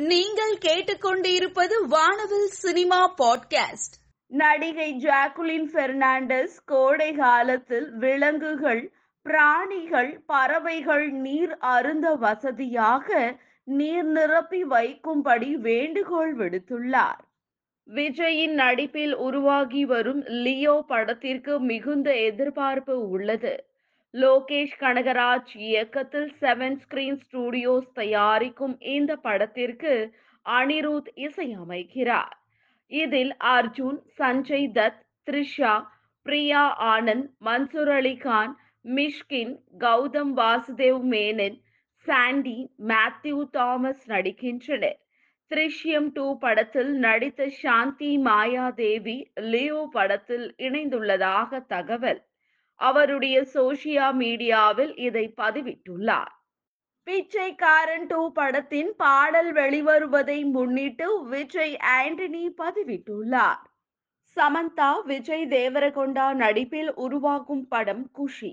நீங்கள் கேட்டுக்கொண்டிருப்பது வானவில் சினிமா பாட்காஸ்ட். நடிகை ஜாக்குலின் பெர்னாண்டஸ் கோடை காலத்தில் விலங்குகள் பிராணிகள் பறவைகள் நீர் அருந்த வசதியாக நீர் நிரப்பி வைக்கும்படி வேண்டுகோள் விடுத்துள்ளார். விஜயின் நடிப்பில் உருவாகி வரும் லியோ படத்திற்கு மிகுந்த எதிர்பார்ப்பு உள்ளது. லோகேஷ் கனகராஜ் இயக்கத்தில் செவன் ஸ்கிரீன் ஸ்டுடியோஸ் தயாரிக்கும் இந்த படத்திற்கு அனிருத் இசையமைக்கிறார். இதில் அர்ஜுன் சஞ்சய் தத் த்ரிஷா பிரியா ஆனந்த் மன்சூர் அலி கான் மிஷ்கின் கௌதம் வாசுதேவ் மேனன் சாண்டி மேத்யூ தாமஸ் நடிக்கின்றனர். த்ரிஷ்யம் டூ படத்தில் நடித்த சாந்தி மாயாதேவி லியோ படத்தில் இணைந்துள்ளதாக தகவல். அவருடைய சோசியா மீடியாவில் இதை பதிவிட்டுள்ளார். பிச்சைக்காரன் டூ படத்தின் பாடல் வெளிவருவதை முன்னிட்டு விஜய் ஆண்டனி பதிவிட்டுள்ளார். சமந்தா விஜய் தேவரகொண்டா நடிப்பில் உருவாகும் படம் குஷி.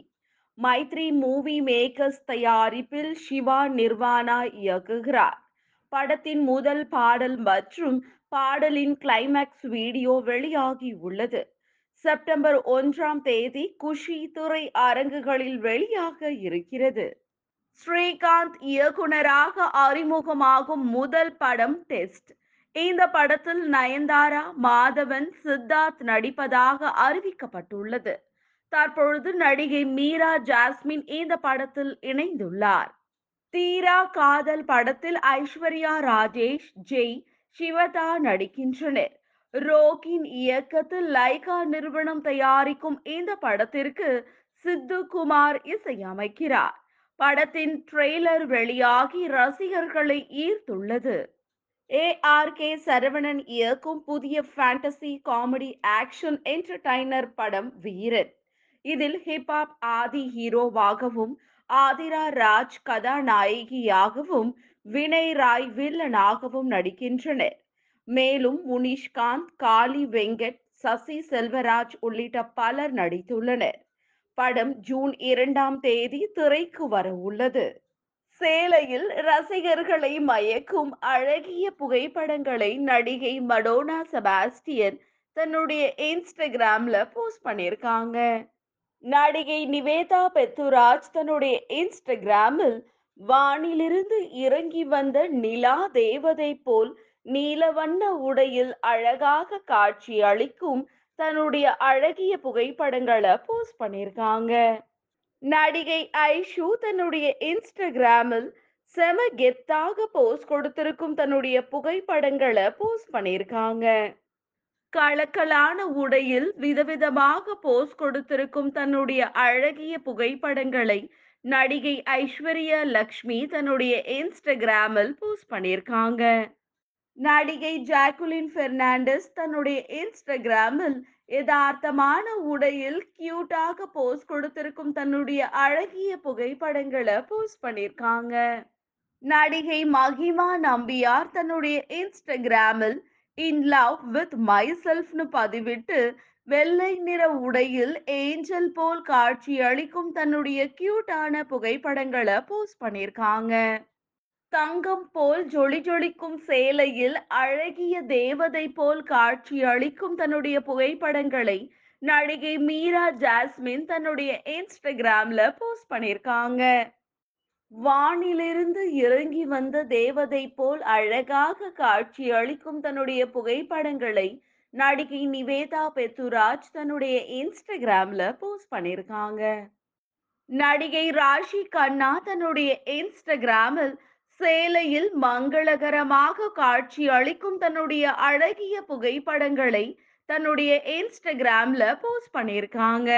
மைத்ரி மூவி மேக்கர்ஸ் தயாரிப்பில் சிவா நிர்வாணா இயக்குகிறார். படத்தின் முதல் பாடல் மற்றும் பாடலின் கிளைமேக்ஸ் வீடியோ வெளியாகி உள்ளது செப்டம்பர் ஒன்றாம் தேதி குஷி துறை அரங்குகளில் வெளியாக இருக்கிறது. ஸ்ரீகாந்த் இயக்குனராக அறிமுகமாகும் முதல் படம் டெஸ்ட். இந்த படத்தில் நயன்தாரா மாதவன் சித்தார்த் நடிப்பதாக அறிவிக்கப்பட்டுள்ளது. தற்பொழுது நடிகை மீரா ஜாஸ்மின் இந்த படத்தில் இணைந்துள்ளார். தீரா காதல் படத்தில் ஐஸ்வர்யா ராஜேஷ் ஜெய் சிவதா நடிக்கின்றனர். ரோகின் இயக்கத்தில் லைகா நிறுவனம் தயாரிக்கும் இந்த படத்திற்கு சித்து குமார் இசையமைக்கிறார். படத்தின் ட்ரெய்லர் வெளியாகி ரசிகர்களை ஈர்த்துள்ளது. ஏ ஆர் கே சரவணன் இயக்கும் புதிய ஃபேண்டசி காமெடி ஆக்ஷன் என்டர்டைனர் படம் வீரன். இதில் ஹிப்ஹாப் ஆதி ஹீரோவாகவும் ஆதிரா ராஜ் கதாநாயகியாகவும் வினய் ராய் வில்லனாகவும் நடிக்கின்றனர். மேலும் முனிஷ்காந்த் காளி வெங்கட் சசி செல்வராஜ் உள்ளிட்ட பலர் நடித்துள்ளனர். படம் ஜூன் இரண்டாம் தேதி திரைக்கு வர உள்ளது. சேலையில் ரசிகர்களை மயக்கும் அழகிய புகைப்படங்களை நடிகை மடோனா செபாஸ்டியன் தன்னுடைய இன்ஸ்டாகிராம்ல போஸ்ட் பண்ணியிருக்காங்க. நடிகை நிவேதா பெத்துராஜ் தன்னுடைய இன்ஸ்டாகிராமில் வானிலிருந்து இறங்கி வந்த நிலா தேவதை போல் நீல வண்ண உடையில் அழகாக காட்சி அளிக்கும் தன்னுடைய அழகிய புகைப்படங்களை போஸ்ட் பண்ணியிருக்காங்க. நடிகை ஐஷு தன்னுடைய இன்ஸ்டாகிராமில் செம கெத்தாக போஸ்ட் கொடுத்திருக்கும் தன்னுடைய புகைப்படங்களை போஸ்ட் பண்ணியிருக்காங்க. கலக்கலான உடையில் விதவிதமாக போஸ்ட் கொடுத்திருக்கும் தன்னுடைய அழகிய புகைப்படங்களை நடிகை ஐஸ்வர்யா லக்ஷ்மி தன்னுடைய இன்ஸ்டாகிராமில் போஸ்ட் பண்ணியிருக்காங்க. நடிகை ஜாக்குலின் பெர்னாண்டஸ் தன்னுடைய இன்ஸ்டாகிராமில் யதார்த்தமான உடையில் கியூட்டாக போஸ்ட் கொடுத்திருக்கும் தன்னுடைய அழகிய புகைப்படங்களை போஸ்ட் பண்ணியிருக்காங்க. நடிகை மகிமா நம்பியார் தன்னுடைய இன்ஸ்டாகிராமில் இன் லவ் வித் மை செல்ஃப்னு பதிவிட்டு வெள்ளை நிற உடையில் ஏஞ்சல் போல் காட்சி அளிக்கும் தன்னுடைய கியூட்டான புகைப்படங்களை போஸ்ட் பண்ணியிருக்காங்க. தங்கம் போல் ஜொலி ஜொலிக்கும் சேலையில் அழகிய தேவதை போல் காட்சி அளிக்கும் தன்னுடைய புகைப்படங்களை நடிகை மீரா ஜாஸ்மின் தன்னுடைய இன்ஸ்டாகிராம்ல போஸ்ட் பண்ணியிருக்காங்க. வானிலிருந்து இறங்கி வந்த தேவதை போல் அழகாக காட்சி அளிக்கும் தன்னுடைய புகைப்படங்களை நடிகை நிவேதா பெத்துராஜ் தன்னுடைய இன்ஸ்டாகிராம்ல போஸ்ட் பண்ணியிருக்காங்க. நடிகை ராஷி கண்ணா தன்னுடைய இன்ஸ்டாகிராமில் சேலையில் மங்களகரமாக காட்சி அளிக்கும் தன்னுடைய அழகிய புகைப்படங்களை தன்னுடைய இன்ஸ்டாகிராம்ல போஸ்ட் பண்ணியிருக்காங்க.